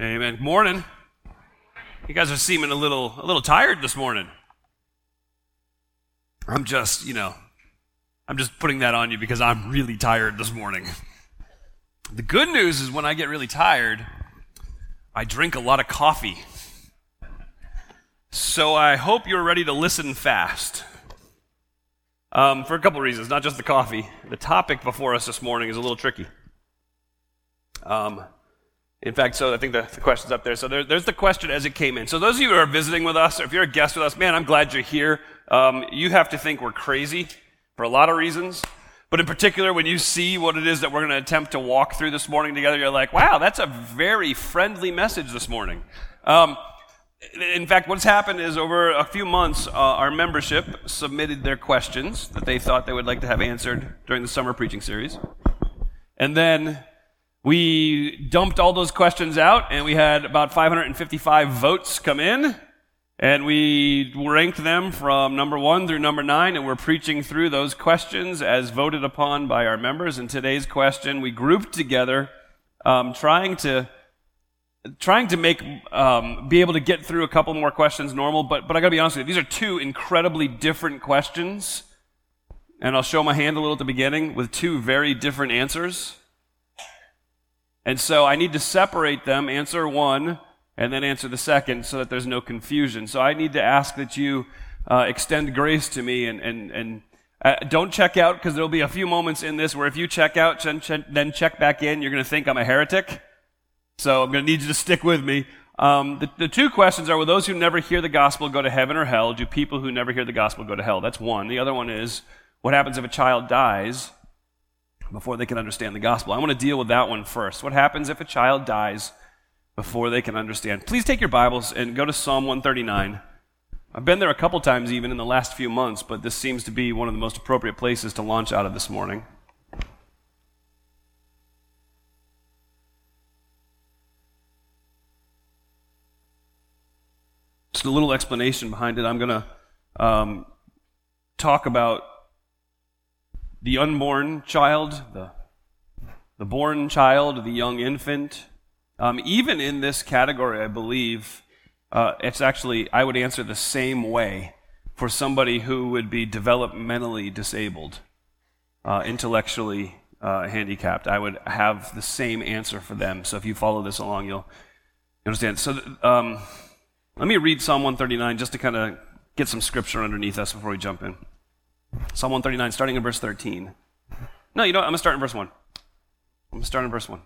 Amen. Morning. You guys are seeming a little a little tired this morning. I'm just, you know, I'm just putting that on you because I'm really tired this morning. The good news is when I get really tired, I drink a lot of coffee. So I hope you're ready to listen fast. Um, for a couple reasons, not just the coffee. The topic before us this morning is a little tricky. Um, in fact, so I think the, the question's up there. So there, there's the question as it came in. So those of you who are visiting with us, or if you're a guest with us, man, I'm glad you're here. Um, you have to think we're crazy for a lot of reasons. But in particular, when you see what it is that we're going to attempt to walk through this morning together, you're like, wow, that's a very friendly message this morning. Um, in fact, what's happened is over a few months, uh, our membership submitted their questions that they thought they would like to have answered during the summer preaching series. And then we dumped all those questions out, and we had about 555 votes come in. And we ranked them from number one through number nine, and we're preaching through those questions as voted upon by our members. And today's question, we grouped together, um, trying to trying to make um, be able to get through a couple more questions normal. But but I got to be honest with you, these are two incredibly different questions, and I'll show my hand a little at the beginning with two very different answers. And so I need to separate them, answer one, and then answer the second so that there's no confusion. So I need to ask that you uh, extend grace to me and, and, and uh, don't check out because there'll be a few moments in this where if you check out, then check back in, you're going to think I'm a heretic. So I'm going to need you to stick with me. Um, the, the two questions are Will those who never hear the gospel go to heaven or hell? Do people who never hear the gospel go to hell? That's one. The other one is What happens if a child dies? Before they can understand the gospel. I want to deal with that one first. What happens if a child dies before they can understand? Please take your Bibles and go to Psalm 139. I've been there a couple times even in the last few months, but this seems to be one of the most appropriate places to launch out of this morning. Just a little explanation behind it. I'm going to um, talk about the unborn child, the, the born child, the young infant. Um, even in this category, I believe uh, it's actually, I would answer the same way for somebody who would be developmentally disabled, uh, intellectually uh, handicapped. I would have the same answer for them. So if you follow this along, you'll understand. So um, let me read Psalm 139 just to kind of get some scripture underneath us before we jump in. Psalm 139, starting in verse 13. No, you know what? I'm going to start in verse 1. I'm going to start in verse 1.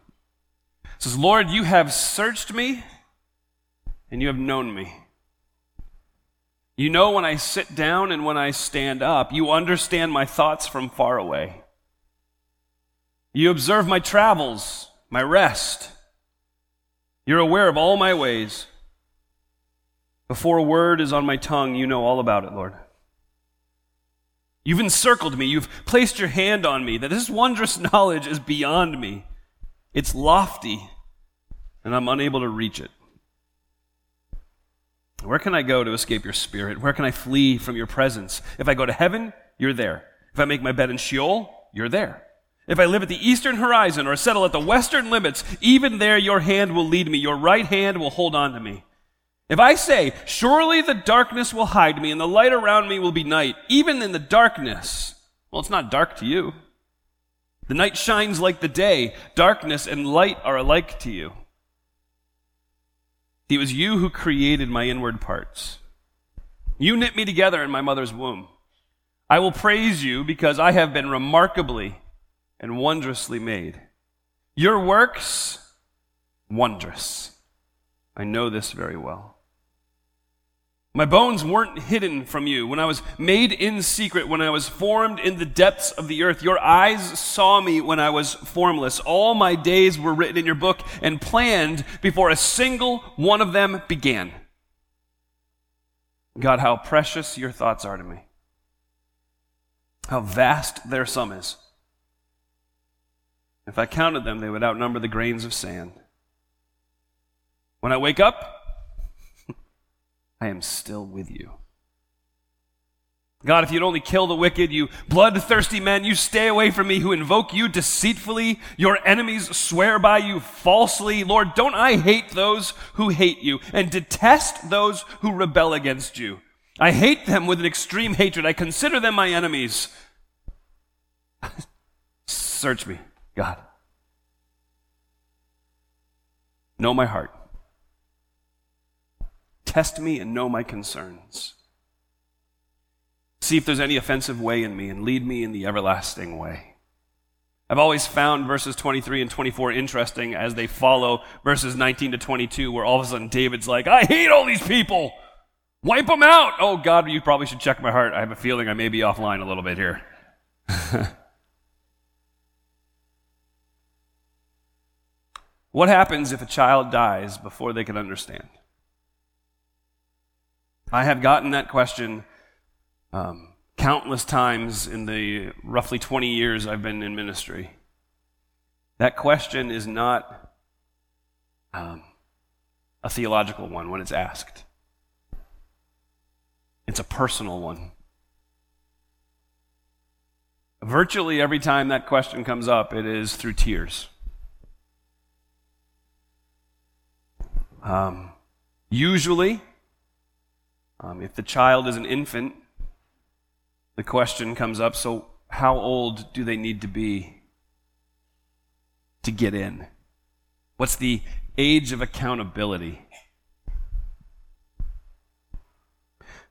It says, Lord, you have searched me and you have known me. You know when I sit down and when I stand up. You understand my thoughts from far away. You observe my travels, my rest. You're aware of all my ways. Before a word is on my tongue, you know all about it, Lord. You've encircled me. You've placed your hand on me. That this wondrous knowledge is beyond me. It's lofty, and I'm unable to reach it. Where can I go to escape your spirit? Where can I flee from your presence? If I go to heaven, you're there. If I make my bed in Sheol, you're there. If I live at the eastern horizon or settle at the western limits, even there your hand will lead me. Your right hand will hold on to me. If I say, Surely the darkness will hide me, and the light around me will be night, even in the darkness, well, it's not dark to you. The night shines like the day. Darkness and light are alike to you. It was you who created my inward parts. You knit me together in my mother's womb. I will praise you because I have been remarkably and wondrously made. Your works, wondrous. I know this very well. My bones weren't hidden from you. When I was made in secret, when I was formed in the depths of the earth, your eyes saw me when I was formless. All my days were written in your book and planned before a single one of them began. God, how precious your thoughts are to me. How vast their sum is. If I counted them, they would outnumber the grains of sand. When I wake up, I am still with you. God, if you'd only kill the wicked, you bloodthirsty men, you stay away from me who invoke you deceitfully. Your enemies swear by you falsely. Lord, don't I hate those who hate you and detest those who rebel against you? I hate them with an extreme hatred. I consider them my enemies. Search me, God. Know my heart. Test me and know my concerns. See if there's any offensive way in me and lead me in the everlasting way. I've always found verses 23 and 24 interesting as they follow verses 19 to 22, where all of a sudden David's like, I hate all these people. Wipe them out. Oh, God, you probably should check my heart. I have a feeling I may be offline a little bit here. what happens if a child dies before they can understand? I have gotten that question um, countless times in the roughly 20 years I've been in ministry. That question is not um, a theological one when it's asked, it's a personal one. Virtually every time that question comes up, it is through tears. Um, usually, um, if the child is an infant, the question comes up so, how old do they need to be to get in? What's the age of accountability?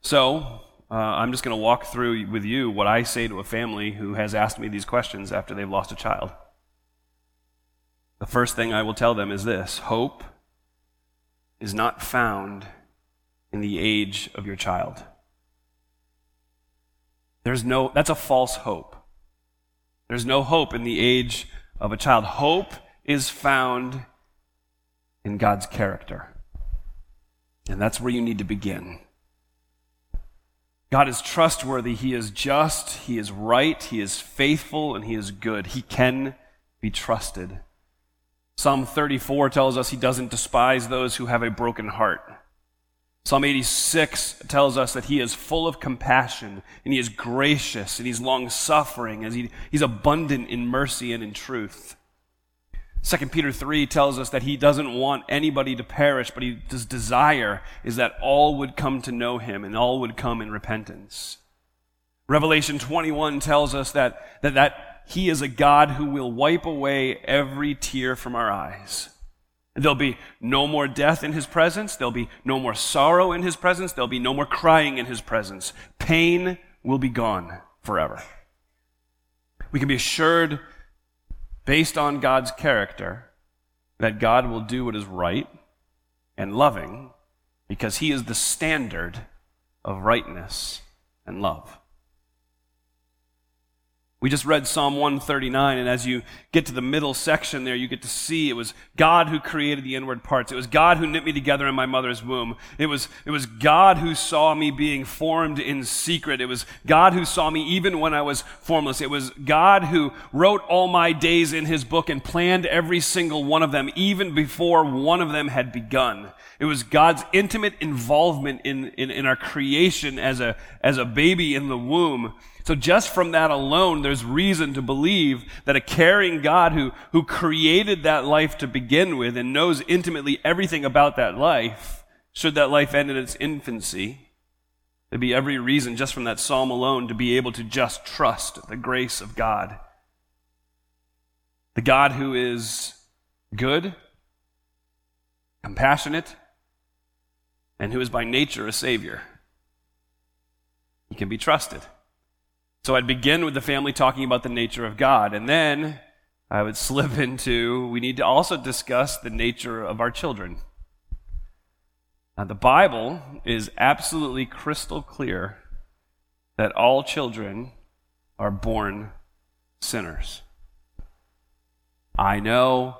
So, uh, I'm just going to walk through with you what I say to a family who has asked me these questions after they've lost a child. The first thing I will tell them is this hope is not found in the age of your child. There's no, that's a false hope. There's no hope in the age of a child. Hope is found in God's character. And that's where you need to begin. God is trustworthy. He is just. He is right. He is faithful. And He is good. He can be trusted. Psalm 34 tells us He doesn't despise those who have a broken heart. Psalm 86 tells us that he is full of compassion and he is gracious and he's long suffering as he, he's abundant in mercy and in truth. 2 Peter 3 tells us that he doesn't want anybody to perish, but he, his desire is that all would come to know him and all would come in repentance. Revelation 21 tells us that, that, that he is a God who will wipe away every tear from our eyes. There'll be no more death in his presence. There'll be no more sorrow in his presence. There'll be no more crying in his presence. Pain will be gone forever. We can be assured, based on God's character, that God will do what is right and loving because he is the standard of rightness and love. We just read Psalm 139, and as you get to the middle section there, you get to see it was God who created the inward parts. It was God who knit me together in my mother's womb. It was, it was God who saw me being formed in secret. It was God who saw me even when I was formless. It was God who wrote all my days in his book and planned every single one of them, even before one of them had begun. It was God's intimate involvement in, in, in our creation as a, as a baby in the womb so just from that alone, there's reason to believe that a caring God who, who created that life to begin with and knows intimately everything about that life, should that life end in its infancy, there'd be every reason just from that psalm alone to be able to just trust the grace of God. The God who is good, compassionate, and who is by nature a Savior. He can be trusted. So I'd begin with the family talking about the nature of God, and then I would slip into we need to also discuss the nature of our children. Now, the Bible is absolutely crystal clear that all children are born sinners. I know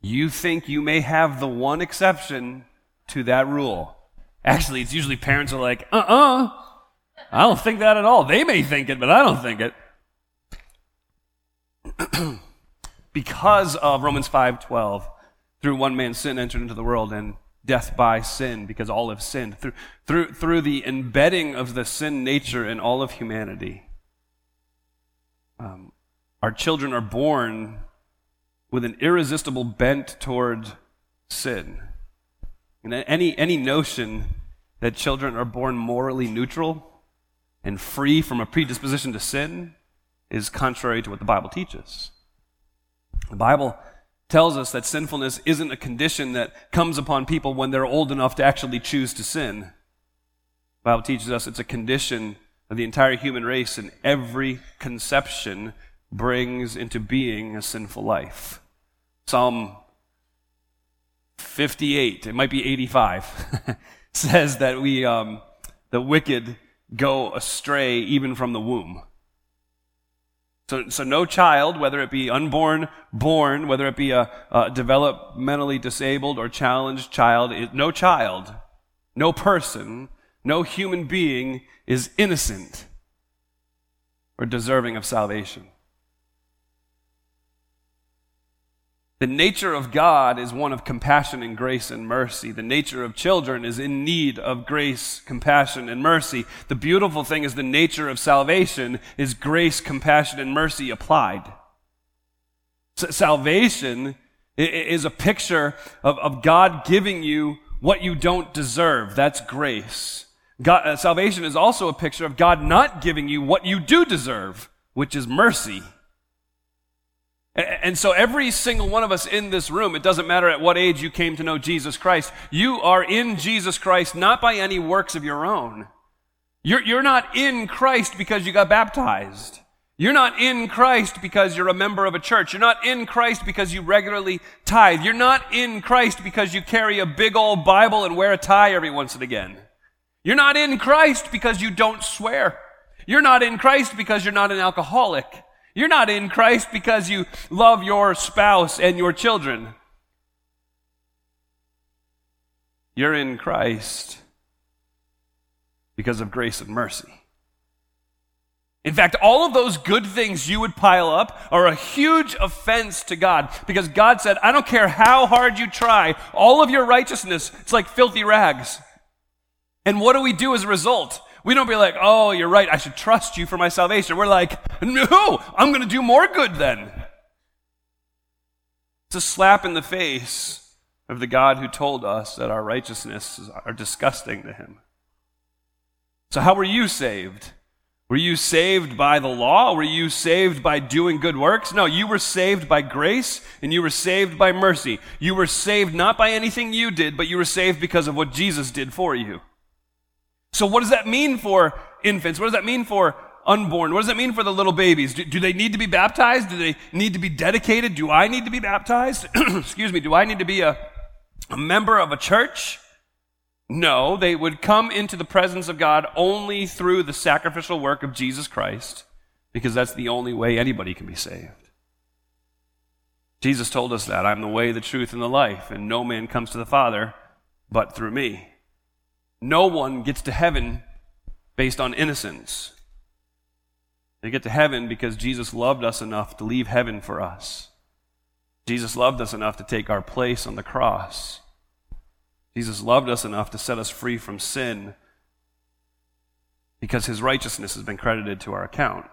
you think you may have the one exception to that rule. Actually, it's usually parents are like, uh uh-uh, uh I don't think that at all. They may think it, but I don't think it. because of Romans 5:12, through one man's sin entered into the world and death by sin because all have sinned. Through, through, through the embedding of the sin nature in all of humanity, um, our children are born with an irresistible bent toward sin. And any, any notion that children are born morally neutral and free from a predisposition to sin is contrary to what the Bible teaches. The Bible tells us that sinfulness isn't a condition that comes upon people when they're old enough to actually choose to sin. The Bible teaches us it's a condition of the entire human race, and every conception brings into being a sinful life. Psalm 58, it might be 85, says that we, um, the wicked go astray even from the womb. So, so no child, whether it be unborn, born, whether it be a, a developmentally disabled or challenged child, no child, no person, no human being is innocent or deserving of salvation. The nature of God is one of compassion and grace and mercy. The nature of children is in need of grace, compassion, and mercy. The beautiful thing is the nature of salvation is grace, compassion, and mercy applied. salvation is a picture of, of God giving you what you don't deserve. That's grace. God, uh, salvation is also a picture of God not giving you what you do deserve, which is mercy. And so, every single one of us in this room, it doesn't matter at what age you came to know Jesus Christ, you are in Jesus Christ not by any works of your own. You're, you're not in Christ because you got baptized. You're not in Christ because you're a member of a church. You're not in Christ because you regularly tithe. You're not in Christ because you carry a big old Bible and wear a tie every once and again. You're not in Christ because you don't swear. You're not in Christ because you're not an alcoholic. You're not in Christ because you love your spouse and your children. You're in Christ because of grace and mercy. In fact, all of those good things you would pile up are a huge offense to God because God said, I don't care how hard you try, all of your righteousness, it's like filthy rags. And what do we do as a result? We don't be like, oh, you're right, I should trust you for my salvation. We're like, no, I'm going to do more good then. It's a slap in the face of the God who told us that our righteousnesses are disgusting to him. So, how were you saved? Were you saved by the law? Were you saved by doing good works? No, you were saved by grace and you were saved by mercy. You were saved not by anything you did, but you were saved because of what Jesus did for you. So, what does that mean for infants? What does that mean for unborn? What does that mean for the little babies? Do, do they need to be baptized? Do they need to be dedicated? Do I need to be baptized? Excuse me, do I need to be a, a member of a church? No, they would come into the presence of God only through the sacrificial work of Jesus Christ, because that's the only way anybody can be saved. Jesus told us that I'm the way, the truth, and the life, and no man comes to the Father but through me. No one gets to heaven based on innocence. They get to heaven because Jesus loved us enough to leave heaven for us. Jesus loved us enough to take our place on the cross. Jesus loved us enough to set us free from sin because his righteousness has been credited to our account.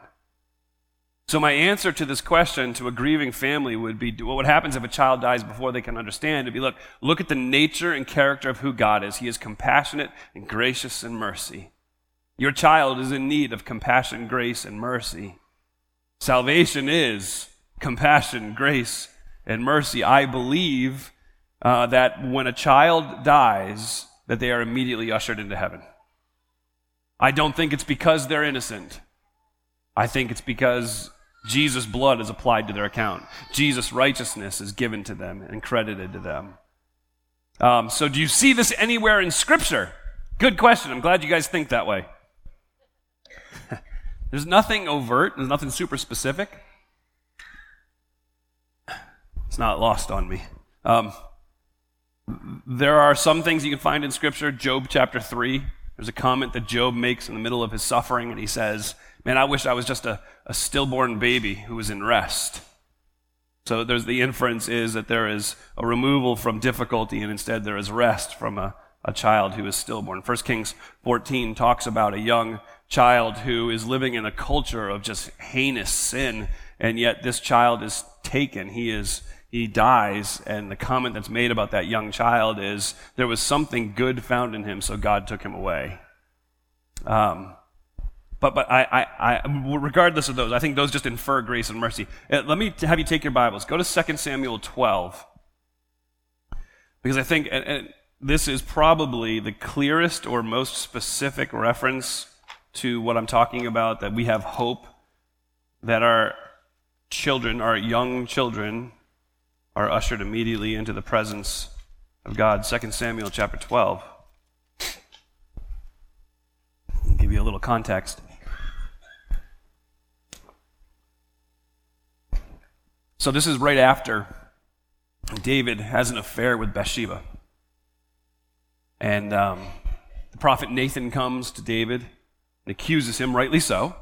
So, my answer to this question to a grieving family would be what happens if a child dies before they can understand? It'd be look, look at the nature and character of who God is. He is compassionate and gracious and mercy. Your child is in need of compassion, grace, and mercy. Salvation is compassion, grace, and mercy. I believe uh, that when a child dies, that they are immediately ushered into heaven. I don't think it's because they're innocent. I think it's because Jesus' blood is applied to their account. Jesus' righteousness is given to them and credited to them. Um, so, do you see this anywhere in Scripture? Good question. I'm glad you guys think that way. there's nothing overt, there's nothing super specific. It's not lost on me. Um, there are some things you can find in Scripture. Job chapter 3. There's a comment that Job makes in the middle of his suffering, and he says, Man, I wish I was just a, a stillborn baby who was in rest. So there's the inference is that there is a removal from difficulty and instead there is rest from a, a child who is stillborn. 1 Kings 14 talks about a young child who is living in a culture of just heinous sin, and yet this child is taken. He is he dies, and the comment that's made about that young child is there was something good found in him, so God took him away. Um, but but I, I, I, regardless of those, I think those just infer grace and mercy. Uh, let me have you take your Bibles. Go to 2 Samuel 12. Because I think and, and this is probably the clearest or most specific reference to what I'm talking about that we have hope that our children, our young children, are ushered immediately into the presence of God. 2 Samuel chapter 12. I'll give you a little context. So, this is right after David has an affair with Bathsheba. And um, the prophet Nathan comes to David and accuses him, rightly so,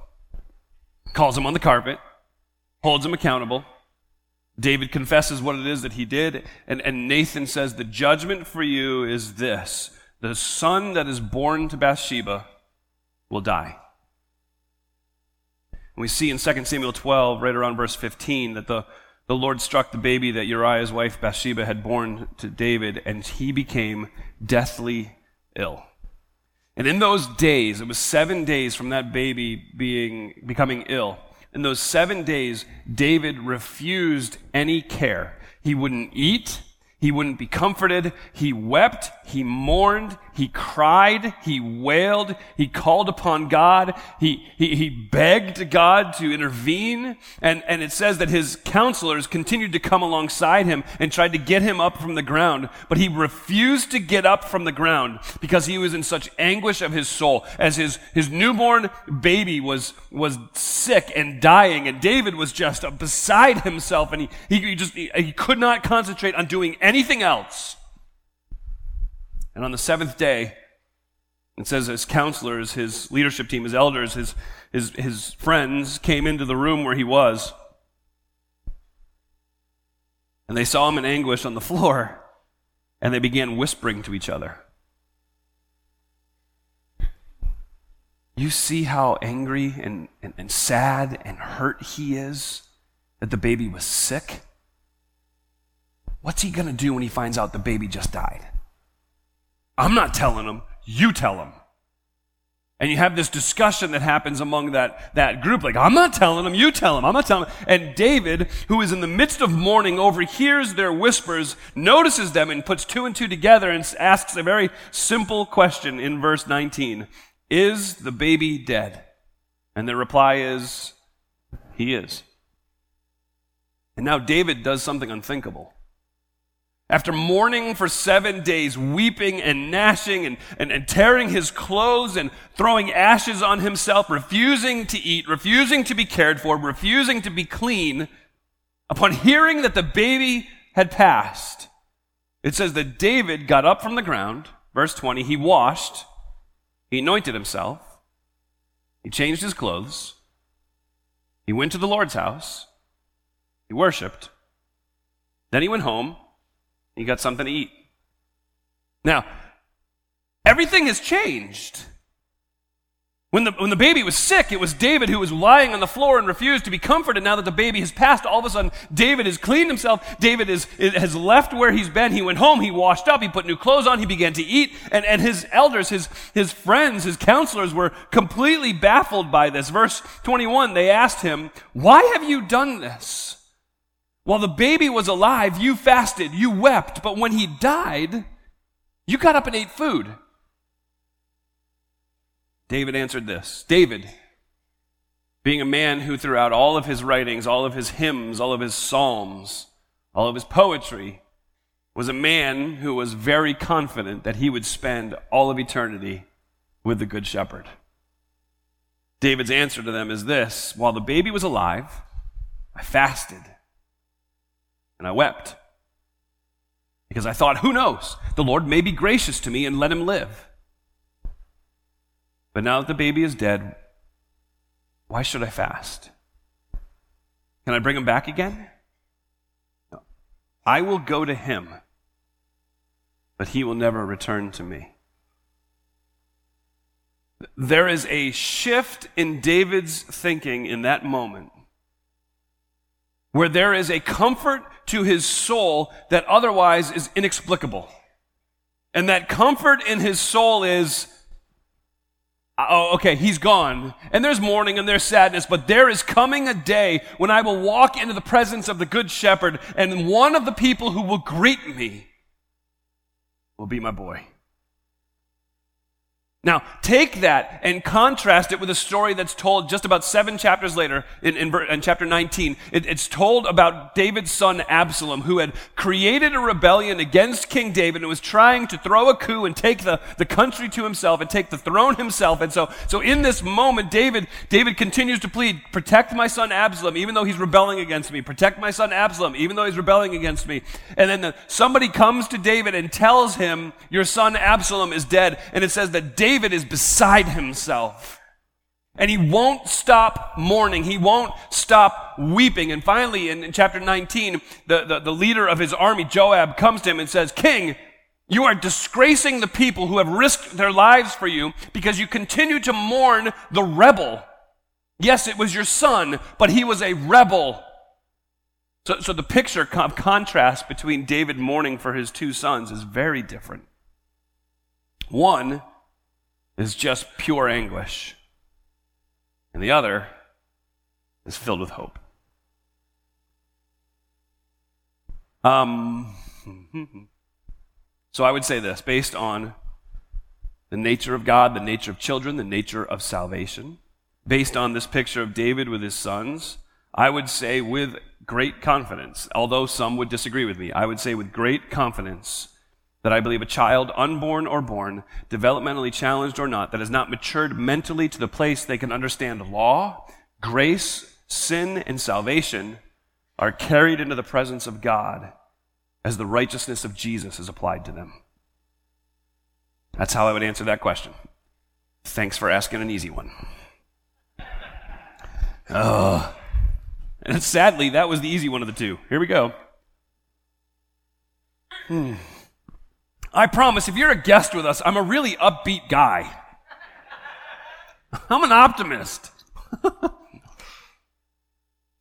calls him on the carpet, holds him accountable. David confesses what it is that he did, and, and Nathan says, The judgment for you is this the son that is born to Bathsheba will die. And we see in 2 Samuel 12, right around verse 15, that the, the Lord struck the baby that Uriah's wife Bathsheba had born to David, and he became deathly ill. And in those days, it was seven days from that baby being, becoming ill. In those seven days, David refused any care. He wouldn't eat. He wouldn't be comforted. He wept. He mourned. He cried, he wailed, he called upon God, he, he, he begged God to intervene, and, and it says that his counselors continued to come alongside him and tried to get him up from the ground, but he refused to get up from the ground because he was in such anguish of his soul as his, his newborn baby was, was sick and dying, and David was just beside himself, and he, he, he just, he, he could not concentrate on doing anything else. And on the seventh day, it says his counselors, his leadership team, his elders, his, his, his friends came into the room where he was. And they saw him in anguish on the floor, and they began whispering to each other. You see how angry and, and, and sad and hurt he is that the baby was sick? What's he going to do when he finds out the baby just died? I'm not telling them, you tell them. And you have this discussion that happens among that, that group, like, I'm not telling them, you tell them, I'm not telling them. And David, who is in the midst of mourning, overhears their whispers, notices them, and puts two and two together and asks a very simple question in verse 19 Is the baby dead? And the reply is, He is. And now David does something unthinkable. After mourning for seven days, weeping and gnashing and, and, and, tearing his clothes and throwing ashes on himself, refusing to eat, refusing to be cared for, refusing to be clean, upon hearing that the baby had passed, it says that David got up from the ground, verse 20, he washed, he anointed himself, he changed his clothes, he went to the Lord's house, he worshiped, then he went home you got something to eat. Now, everything has changed. When the, when the baby was sick, it was David who was lying on the floor and refused to be comforted. Now that the baby has passed, all of a sudden, David has cleaned himself. David is, has left where he's been. He went home. He washed up. He put new clothes on. He began to eat. And, and his elders, his, his friends, his counselors were completely baffled by this. Verse 21, they asked him, Why have you done this? While the baby was alive, you fasted, you wept, but when he died, you got up and ate food. David answered this David, being a man who throughout all of his writings, all of his hymns, all of his psalms, all of his poetry, was a man who was very confident that he would spend all of eternity with the Good Shepherd. David's answer to them is this While the baby was alive, I fasted and I wept. Because I thought, who knows? The Lord may be gracious to me and let him live. But now that the baby is dead, why should I fast? Can I bring him back again? I will go to him, but he will never return to me. There is a shift in David's thinking in that moment where there is a comfort to his soul that otherwise is inexplicable. And that comfort in his soul is, oh, okay, he's gone. And there's mourning and there's sadness, but there is coming a day when I will walk into the presence of the Good Shepherd, and one of the people who will greet me will be my boy. Now, take that and contrast it with a story that's told just about seven chapters later in, in, in chapter 19. It, it's told about David's son Absalom, who had created a rebellion against King David and was trying to throw a coup and take the, the country to himself and take the throne himself. And so, so in this moment, David, David continues to plead, protect my son Absalom, even though he's rebelling against me. Protect my son Absalom, even though he's rebelling against me. And then the, somebody comes to David and tells him, your son Absalom is dead. And it says that David David is beside himself. And he won't stop mourning. He won't stop weeping. And finally, in, in chapter 19, the, the, the leader of his army, Joab, comes to him and says, King, you are disgracing the people who have risked their lives for you because you continue to mourn the rebel. Yes, it was your son, but he was a rebel. So, so the picture of contrast between David mourning for his two sons is very different. One is just pure anguish, and the other is filled with hope. Um, so I would say this based on the nature of God, the nature of children, the nature of salvation, based on this picture of David with his sons, I would say with great confidence, although some would disagree with me, I would say with great confidence that I believe a child, unborn or born, developmentally challenged or not, that has not matured mentally to the place they can understand law, grace, sin, and salvation, are carried into the presence of God as the righteousness of Jesus is applied to them. That's how I would answer that question. Thanks for asking an easy one. Oh. And sadly, that was the easy one of the two. Here we go. Hmm. I promise, if you're a guest with us, I'm a really upbeat guy. I'm an optimist.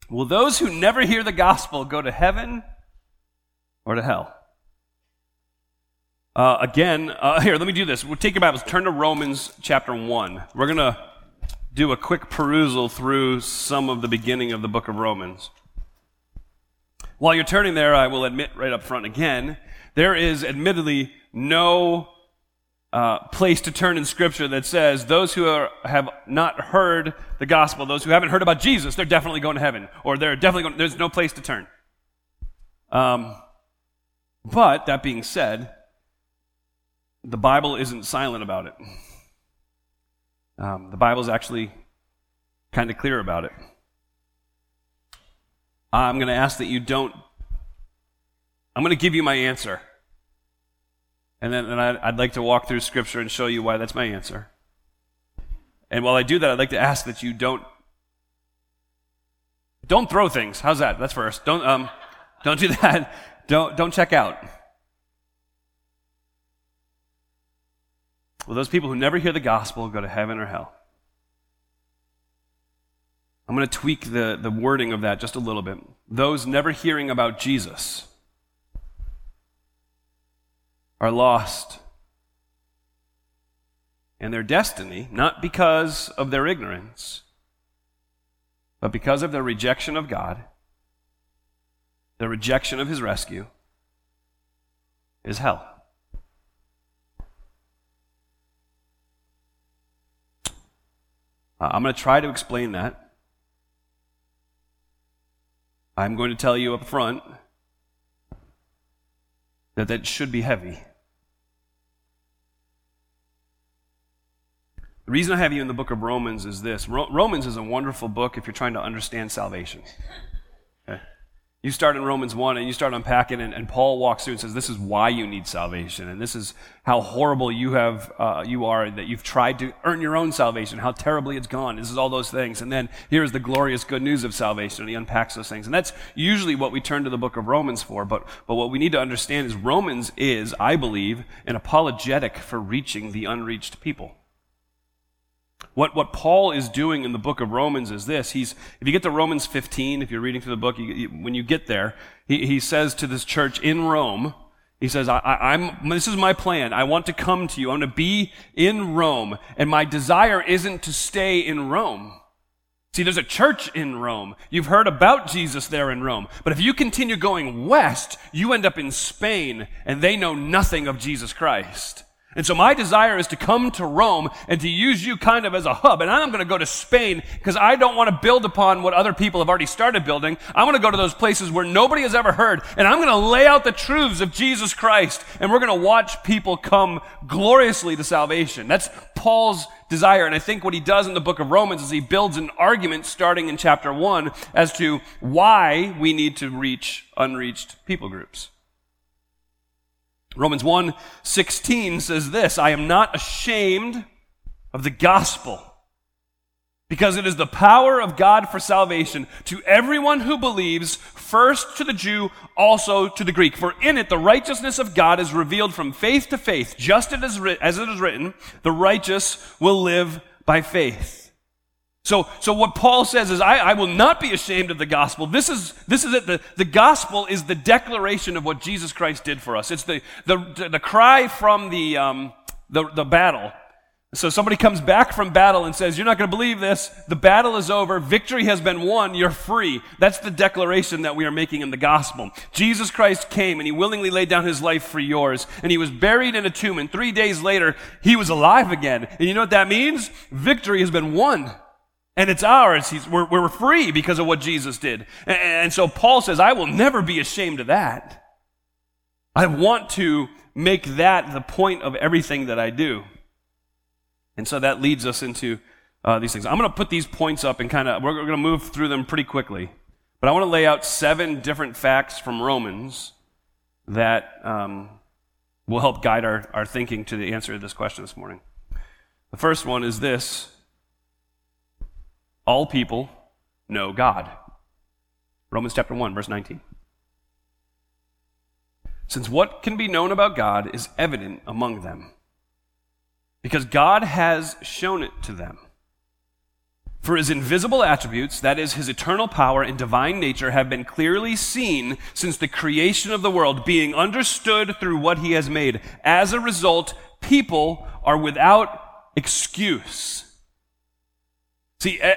Will those who never hear the gospel go to heaven or to hell? Uh, again, uh, here, let me do this. We'll take your Bibles, turn to Romans chapter 1. We're going to do a quick perusal through some of the beginning of the book of Romans. While you're turning there, I will admit right up front again, there is admittedly no uh, place to turn in Scripture that says those who are, have not heard the gospel, those who haven't heard about Jesus, they're definitely going to heaven, or they're definitely going. There's no place to turn. Um, but that being said, the Bible isn't silent about it. Um, the Bible is actually kind of clear about it. I'm going to ask that you don't. I'm going to give you my answer. And then and I'd, like to walk through Scripture and show you why that's my answer. And while I do that, I'd like to ask that you don't don't throw things. How's that? That's first. Don't um don't do that. Don't don't check out. Will those people who never hear the gospel go to heaven or hell? I'm going to tweak the, the wording of that just a little bit. Those never hearing about Jesus are lost. And their destiny, not because of their ignorance, but because of their rejection of God, their rejection of His rescue, is hell. Uh, I'm going to try to explain that. I'm going to tell you up front that that should be heavy. The reason I have you in the book of Romans is this Romans is a wonderful book if you're trying to understand salvation. You start in Romans 1 and you start unpacking, and, and Paul walks through and says, This is why you need salvation, and this is how horrible you, have, uh, you are, that you've tried to earn your own salvation, how terribly it's gone. This is all those things. And then here's the glorious good news of salvation, and he unpacks those things. And that's usually what we turn to the book of Romans for, but, but what we need to understand is Romans is, I believe, an apologetic for reaching the unreached people. What, what Paul is doing in the book of Romans is this. He's, if you get to Romans 15, if you're reading through the book, you, you, when you get there, he, he says to this church in Rome, he says, I, am this is my plan. I want to come to you. I'm going to be in Rome. And my desire isn't to stay in Rome. See, there's a church in Rome. You've heard about Jesus there in Rome. But if you continue going west, you end up in Spain and they know nothing of Jesus Christ. And so my desire is to come to Rome and to use you kind of as a hub. And I'm going to go to Spain because I don't want to build upon what other people have already started building. I want to go to those places where nobody has ever heard. And I'm going to lay out the truths of Jesus Christ. And we're going to watch people come gloriously to salvation. That's Paul's desire. And I think what he does in the book of Romans is he builds an argument starting in chapter one as to why we need to reach unreached people groups. Romans 1 16 says this I am not ashamed of the gospel because it is the power of God for salvation to everyone who believes, first to the Jew, also to the Greek. For in it the righteousness of God is revealed from faith to faith, just as it is written, the righteous will live by faith. So, so what Paul says is, I, I will not be ashamed of the gospel. This is, this is it. The, the gospel is the declaration of what Jesus Christ did for us. It's the, the, the cry from the, um, the, the battle. So somebody comes back from battle and says, you're not going to believe this. The battle is over. Victory has been won. You're free. That's the declaration that we are making in the gospel. Jesus Christ came and he willingly laid down his life for yours. And he was buried in a tomb. And three days later, he was alive again. And you know what that means? Victory has been won. And it's ours. He's, we're, we're free because of what Jesus did. And, and so Paul says, I will never be ashamed of that. I want to make that the point of everything that I do. And so that leads us into uh, these things. I'm going to put these points up and kind of, we're going to move through them pretty quickly. But I want to lay out seven different facts from Romans that um, will help guide our, our thinking to the answer to this question this morning. The first one is this all people know God. Romans chapter 1, verse 19. Since what can be known about God is evident among them, because God has shown it to them. For his invisible attributes, that is, his eternal power and divine nature, have been clearly seen since the creation of the world, being understood through what he has made. As a result, people are without excuse. See, eh,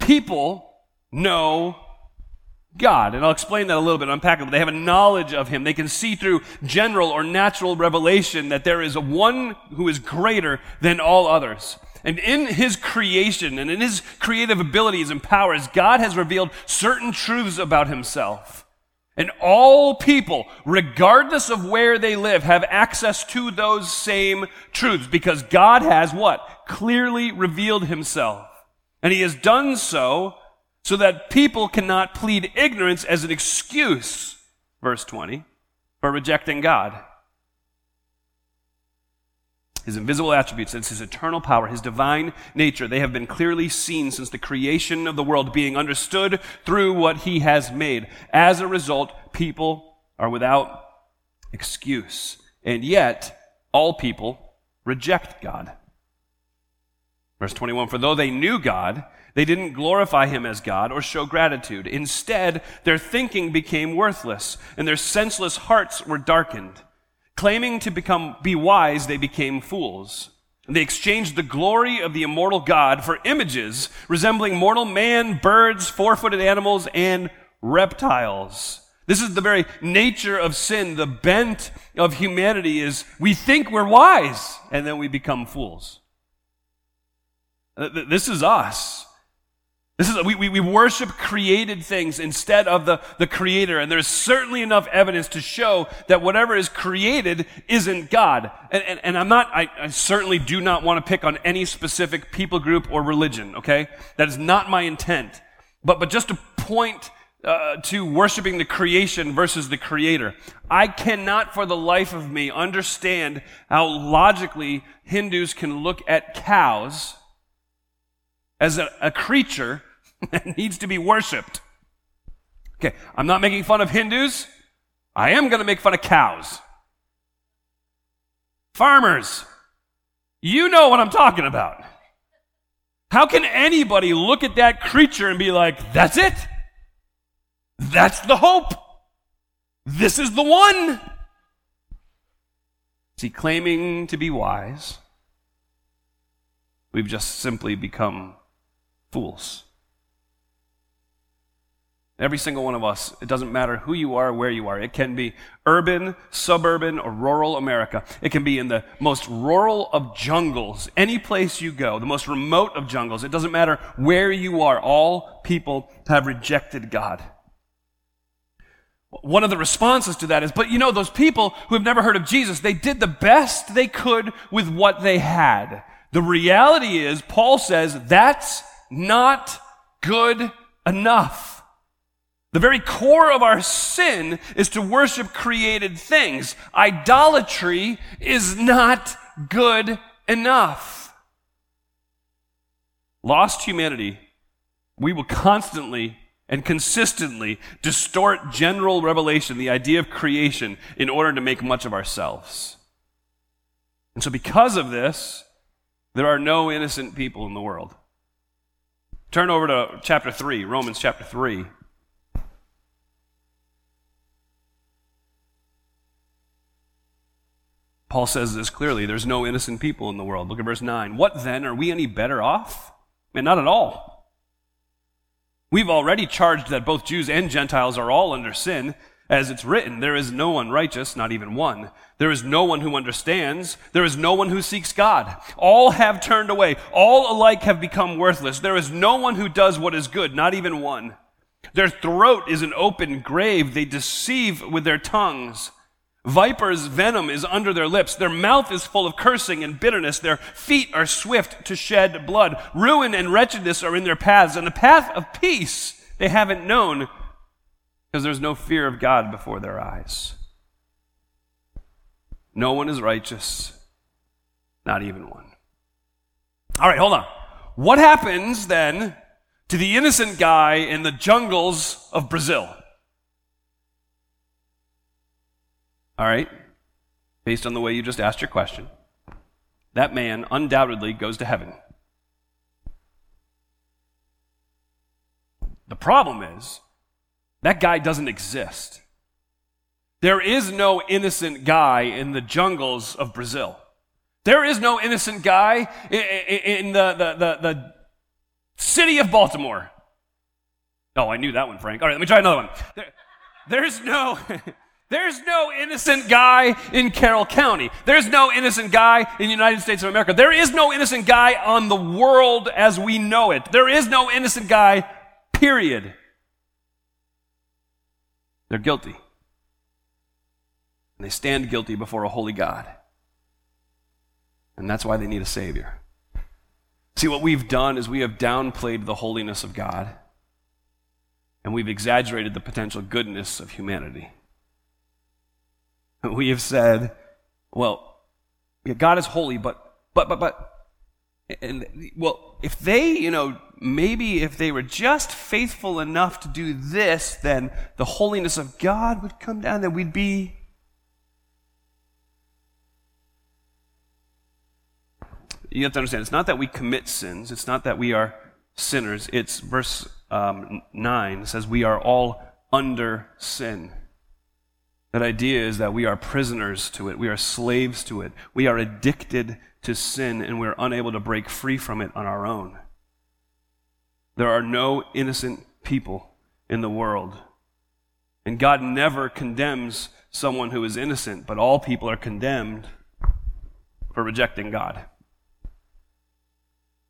people know God. And I'll explain that a little bit, unpack it. They have a knowledge of Him. They can see through general or natural revelation that there is a one who is greater than all others. And in His creation and in His creative abilities and powers, God has revealed certain truths about Himself. And all people, regardless of where they live, have access to those same truths because God has what? Clearly revealed Himself. And he has done so so that people cannot plead ignorance as an excuse, verse 20, for rejecting God. His invisible attributes, it's his eternal power, his divine nature, they have been clearly seen since the creation of the world, being understood through what he has made. As a result, people are without excuse. And yet, all people reject God. Verse 21 For though they knew God, they didn't glorify him as God or show gratitude. Instead, their thinking became worthless, and their senseless hearts were darkened. Claiming to become, be wise, they became fools. They exchanged the glory of the immortal God for images resembling mortal man, birds, four footed animals, and reptiles. This is the very nature of sin. The bent of humanity is we think we're wise, and then we become fools. This is us. This is, we, we, we worship created things instead of the, the creator. And there's certainly enough evidence to show that whatever is created isn't God. And, and, and I'm not, I, I certainly do not want to pick on any specific people group or religion, okay? That is not my intent. But, but just to point uh, to worshiping the creation versus the creator. I cannot for the life of me understand how logically Hindus can look at cows as a, a creature that needs to be worshiped. Okay, I'm not making fun of Hindus. I am going to make fun of cows. Farmers, you know what I'm talking about. How can anybody look at that creature and be like, that's it? That's the hope. This is the one. Is he claiming to be wise? We've just simply become fools. Every single one of us, it doesn't matter who you are, where you are. It can be urban, suburban, or rural America. It can be in the most rural of jungles, any place you go, the most remote of jungles. It doesn't matter where you are. All people have rejected God. One of the responses to that is, but you know, those people who have never heard of Jesus, they did the best they could with what they had. The reality is, Paul says, that's not good enough. The very core of our sin is to worship created things. Idolatry is not good enough. Lost humanity, we will constantly and consistently distort general revelation, the idea of creation, in order to make much of ourselves. And so, because of this, there are no innocent people in the world. Turn over to chapter 3, Romans chapter 3. Paul says this clearly there's no innocent people in the world. Look at verse 9. What then? Are we any better off? And not at all. We've already charged that both Jews and Gentiles are all under sin. As it's written, there is no one righteous, not even one. There is no one who understands. There is no one who seeks God. All have turned away. All alike have become worthless. There is no one who does what is good, not even one. Their throat is an open grave. They deceive with their tongues. Viper's venom is under their lips. Their mouth is full of cursing and bitterness. Their feet are swift to shed blood. Ruin and wretchedness are in their paths, and the path of peace they haven't known because there's no fear of God before their eyes. No one is righteous, not even one. All right, hold on. What happens then to the innocent guy in the jungles of Brazil? All right? Based on the way you just asked your question, that man undoubtedly goes to heaven. The problem is, that guy doesn't exist. There is no innocent guy in the jungles of Brazil. There is no innocent guy in the, the, the, the city of Baltimore. Oh, I knew that one, Frank. All right, let me try another one. There, there's no. There's no innocent guy in Carroll County. There's no innocent guy in the United States of America. There is no innocent guy on the world as we know it. There is no innocent guy, period. They're guilty. And they stand guilty before a holy God. And that's why they need a Savior. See, what we've done is we have downplayed the holiness of God, and we've exaggerated the potential goodness of humanity. we have said, well, God is holy, but, but, but, but, and, well, if they, you know, maybe if they were just faithful enough to do this, then the holiness of God would come down, then we'd be. You have to understand, it's not that we commit sins, it's not that we are sinners. It's verse um, 9 says, We are all under sin. That idea is that we are prisoners to it, we are slaves to it, we are addicted to sin, and we're unable to break free from it on our own. There are no innocent people in the world. And God never condemns someone who is innocent, but all people are condemned for rejecting God.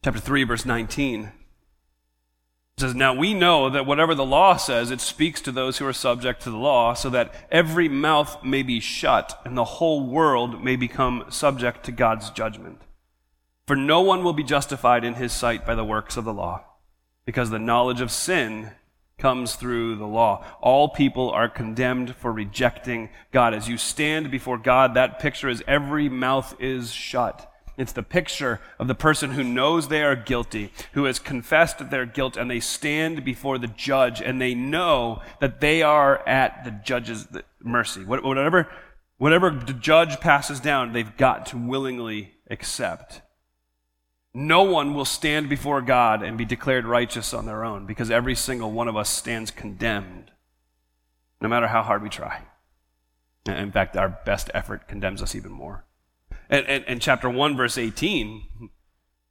Chapter 3, verse 19 it says, Now we know that whatever the law says, it speaks to those who are subject to the law, so that every mouth may be shut and the whole world may become subject to God's judgment. For no one will be justified in his sight by the works of the law, because the knowledge of sin comes through the law. All people are condemned for rejecting God. As you stand before God, that picture is every mouth is shut. It's the picture of the person who knows they are guilty, who has confessed their guilt, and they stand before the judge and they know that they are at the judge's mercy. Whatever, whatever the judge passes down, they've got to willingly accept. No one will stand before God and be declared righteous on their own because every single one of us stands condemned, no matter how hard we try. In fact, our best effort condemns us even more. And, and, and, chapter 1, verse 18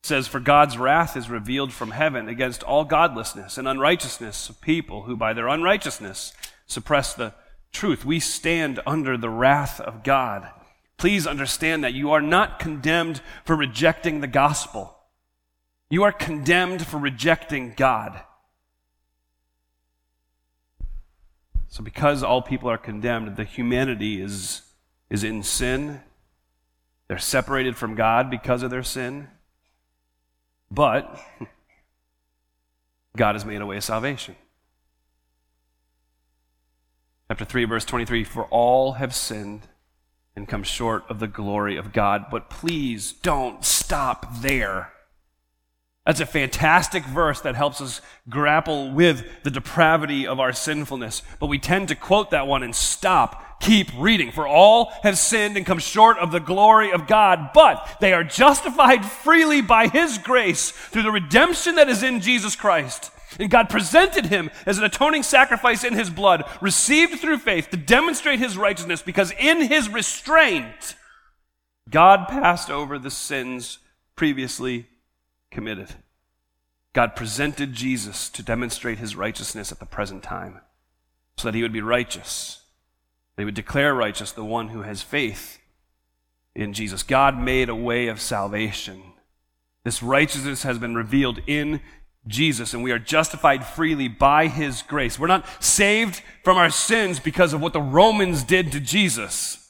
says, For God's wrath is revealed from heaven against all godlessness and unrighteousness of people who by their unrighteousness suppress the truth. We stand under the wrath of God. Please understand that you are not condemned for rejecting the gospel. You are condemned for rejecting God. So, because all people are condemned, the humanity is, is in sin they're separated from God because of their sin. But God has made a way of salvation. Chapter 3, verse 23 For all have sinned and come short of the glory of God. But please don't stop there. That's a fantastic verse that helps us grapple with the depravity of our sinfulness. But we tend to quote that one and stop. Keep reading. For all have sinned and come short of the glory of God, but they are justified freely by His grace through the redemption that is in Jesus Christ. And God presented him as an atoning sacrifice in his blood, received through faith to demonstrate his righteousness, because in his restraint, God passed over the sins previously committed. God presented Jesus to demonstrate his righteousness at the present time so that he would be righteous. They would declare righteous the one who has faith in Jesus. God made a way of salvation. This righteousness has been revealed in Jesus, and we are justified freely by his grace. We're not saved from our sins because of what the Romans did to Jesus.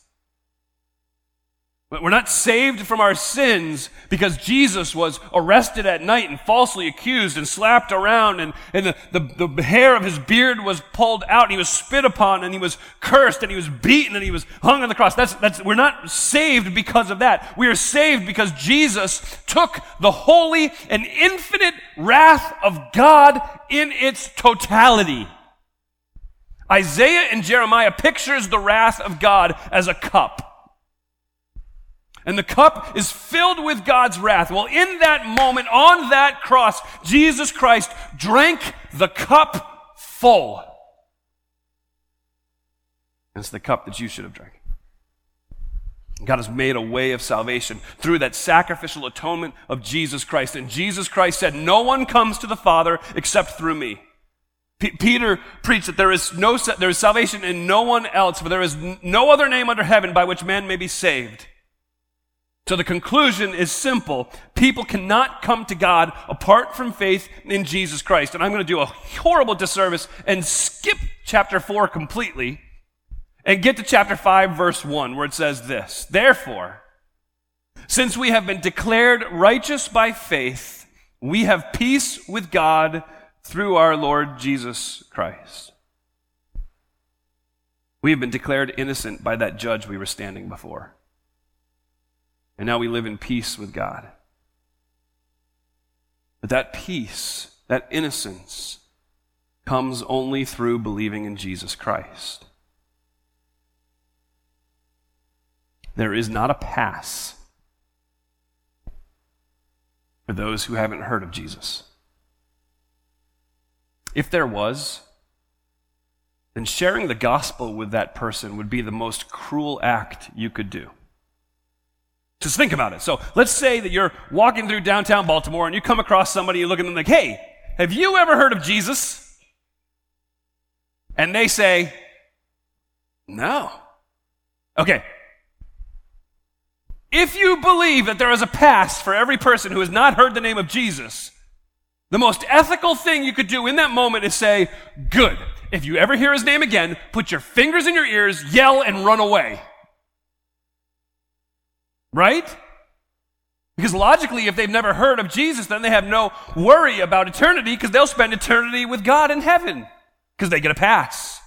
We're not saved from our sins because Jesus was arrested at night and falsely accused and slapped around and, and the, the, the hair of his beard was pulled out and he was spit upon and he was cursed and he was beaten and he was hung on the cross. That's, that's, we're not saved because of that. We are saved because Jesus took the holy and infinite wrath of God in its totality. Isaiah and Jeremiah pictures the wrath of God as a cup. And the cup is filled with God's wrath. Well, in that moment, on that cross, Jesus Christ drank the cup full. it's the cup that you should have drank. God has made a way of salvation through that sacrificial atonement of Jesus Christ. And Jesus Christ said, No one comes to the Father except through me. P- Peter preached that there is, no, there is salvation in no one else, for there is no other name under heaven by which man may be saved. So the conclusion is simple. People cannot come to God apart from faith in Jesus Christ. And I'm going to do a horrible disservice and skip chapter 4 completely and get to chapter 5, verse 1, where it says this Therefore, since we have been declared righteous by faith, we have peace with God through our Lord Jesus Christ. We have been declared innocent by that judge we were standing before. And now we live in peace with God. But that peace, that innocence, comes only through believing in Jesus Christ. There is not a pass for those who haven't heard of Jesus. If there was, then sharing the gospel with that person would be the most cruel act you could do. Just think about it. So let's say that you're walking through downtown Baltimore and you come across somebody, you look at them like, hey, have you ever heard of Jesus? And they say, no. Okay. If you believe that there is a pass for every person who has not heard the name of Jesus, the most ethical thing you could do in that moment is say, good. If you ever hear his name again, put your fingers in your ears, yell, and run away. Right? Because logically, if they've never heard of Jesus, then they have no worry about eternity because they'll spend eternity with God in heaven. because they get a pass.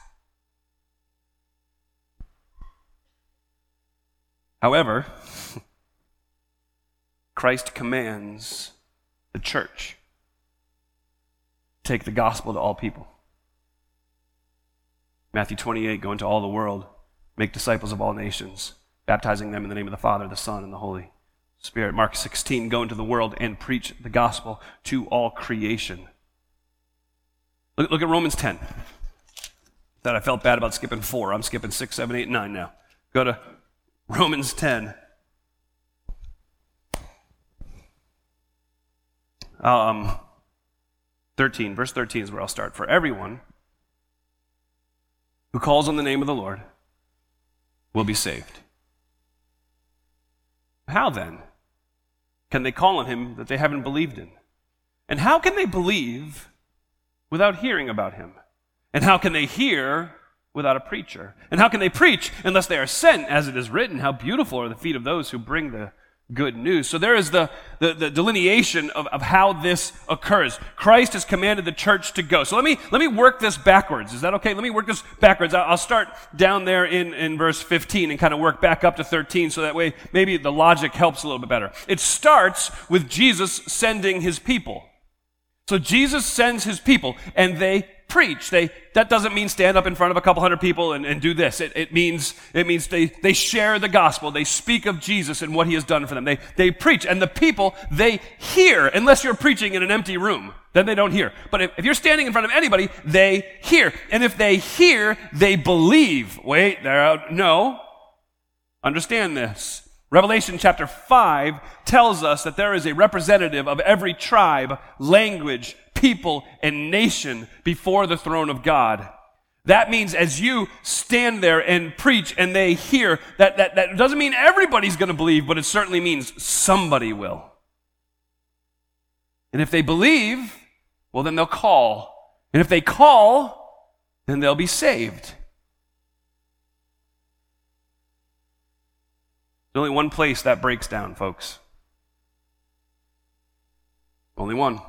However, Christ commands the church take the gospel to all people. Matthew 28 go into all the world, make disciples of all nations, baptizing them in the name of the Father, the Son, and the Holy Spirit. Mark 16 go into the world and preach the gospel to all creation. Look, look at Romans 10. That I felt bad about skipping four. I'm skipping six, seven, eight, nine now. Go to Romans 10. Um, 13, verse 13 is where I'll start. For everyone who calls on the name of the Lord will be saved. How then can they call on him that they haven't believed in? And how can they believe without hearing about him? And how can they hear without a preacher? And how can they preach unless they are sent? As it is written, How beautiful are the feet of those who bring the good news. So there is the, the, the, delineation of, of how this occurs. Christ has commanded the church to go. So let me, let me work this backwards. Is that okay? Let me work this backwards. I'll, start down there in, in verse 15 and kind of work back up to 13 so that way maybe the logic helps a little bit better. It starts with Jesus sending his people. So Jesus sends his people and they preach. They, that doesn't mean stand up in front of a couple hundred people and, and do this. It, it, means, it means they, they share the gospel. They speak of Jesus and what he has done for them. They, they preach. And the people, they hear, unless you're preaching in an empty room. Then they don't hear. But if, if you're standing in front of anybody, they hear. And if they hear, they believe. Wait, there, no. Understand this. Revelation chapter 5 tells us that there is a representative of every tribe, language, people, and nation before the throne of God. That means as you stand there and preach and they hear, that, that, that doesn't mean everybody's going to believe, but it certainly means somebody will. And if they believe, well, then they'll call. And if they call, then they'll be saved. There's only one place that breaks down, folks. Only one.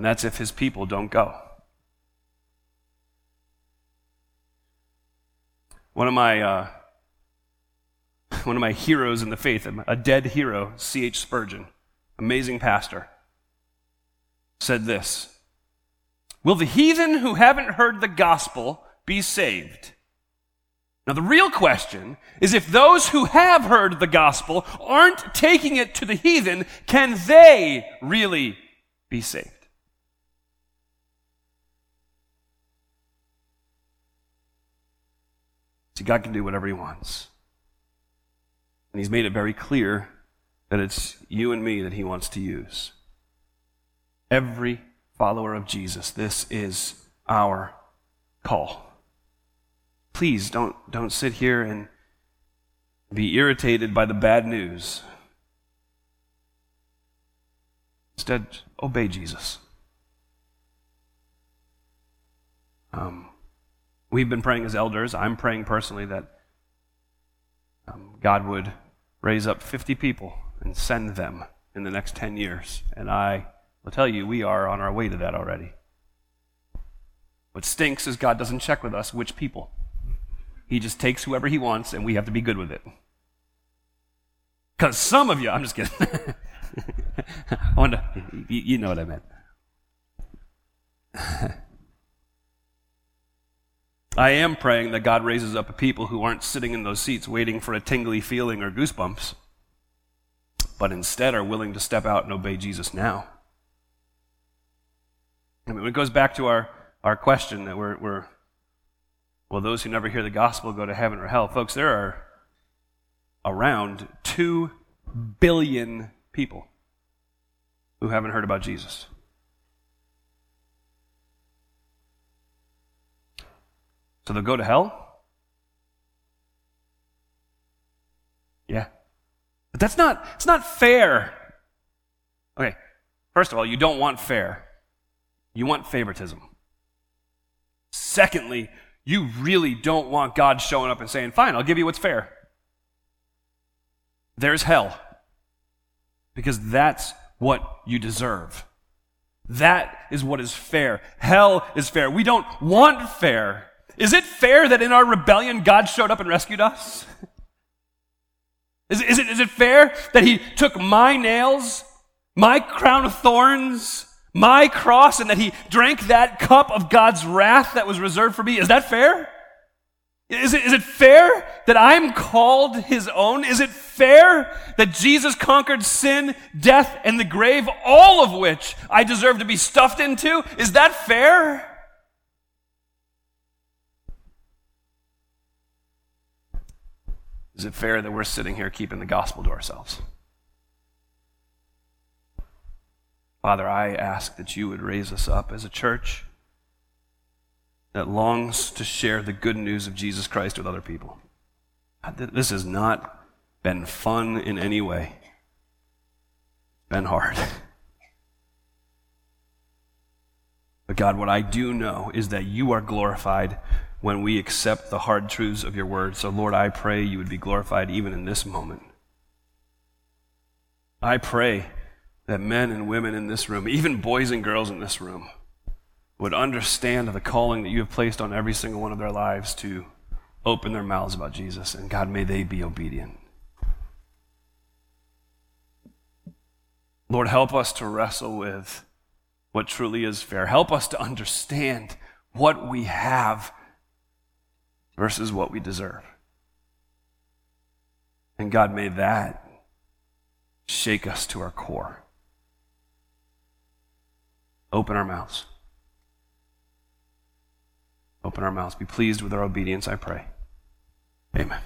And that's if his people don't go. One of my uh, one of my heroes in the faith, a dead hero, C.H. Spurgeon, amazing pastor, said this Will the heathen who haven't heard the gospel be saved? Now, the real question is if those who have heard the gospel aren't taking it to the heathen, can they really be saved? See, God can do whatever He wants. And He's made it very clear that it's you and me that He wants to use. Every follower of Jesus, this is our call please don't, don't sit here and be irritated by the bad news. Instead, obey Jesus. Um, we've been praying as elders. I'm praying personally that um, God would raise up 50 people and send them in the next 10 years. And I will tell you, we are on our way to that already. What stinks is God doesn't check with us which people. He just takes whoever he wants, and we have to be good with it. Because some of you, I'm just kidding. I wonder, you, you know what I meant. I am praying that God raises up a people who aren't sitting in those seats waiting for a tingly feeling or goosebumps, but instead are willing to step out and obey Jesus now. I mean, it goes back to our, our question that we're, we're Will those who never hear the gospel go to heaven or hell? Folks, there are around 2 billion people who haven't heard about Jesus. So they'll go to hell? Yeah. But that's not it's not fair. Okay. First of all, you don't want fair. You want favoritism. Secondly, you really don't want God showing up and saying, Fine, I'll give you what's fair. There's hell. Because that's what you deserve. That is what is fair. Hell is fair. We don't want fair. Is it fair that in our rebellion God showed up and rescued us? Is, is, it, is it fair that He took my nails, my crown of thorns, my cross, and that He drank that cup of God's wrath that was reserved for me? Is that fair? Is it, is it fair that I'm called his own? Is it fair that Jesus conquered sin, death, and the grave, all of which I deserve to be stuffed into? Is that fair? Is it fair that we're sitting here keeping the gospel to ourselves? Father, I ask that you would raise us up as a church that longs to share the good news of Jesus Christ with other people. This has not been fun in any way. It's been hard. But God, what I do know is that you are glorified when we accept the hard truths of your word. So, Lord, I pray you would be glorified even in this moment. I pray that men and women in this room, even boys and girls in this room, would understand the calling that you have placed on every single one of their lives to open their mouths about Jesus. And God, may they be obedient. Lord, help us to wrestle with what truly is fair. Help us to understand what we have versus what we deserve. And God, may that shake us to our core. Open our mouths. Open our mouths. Be pleased with our obedience, I pray. Amen.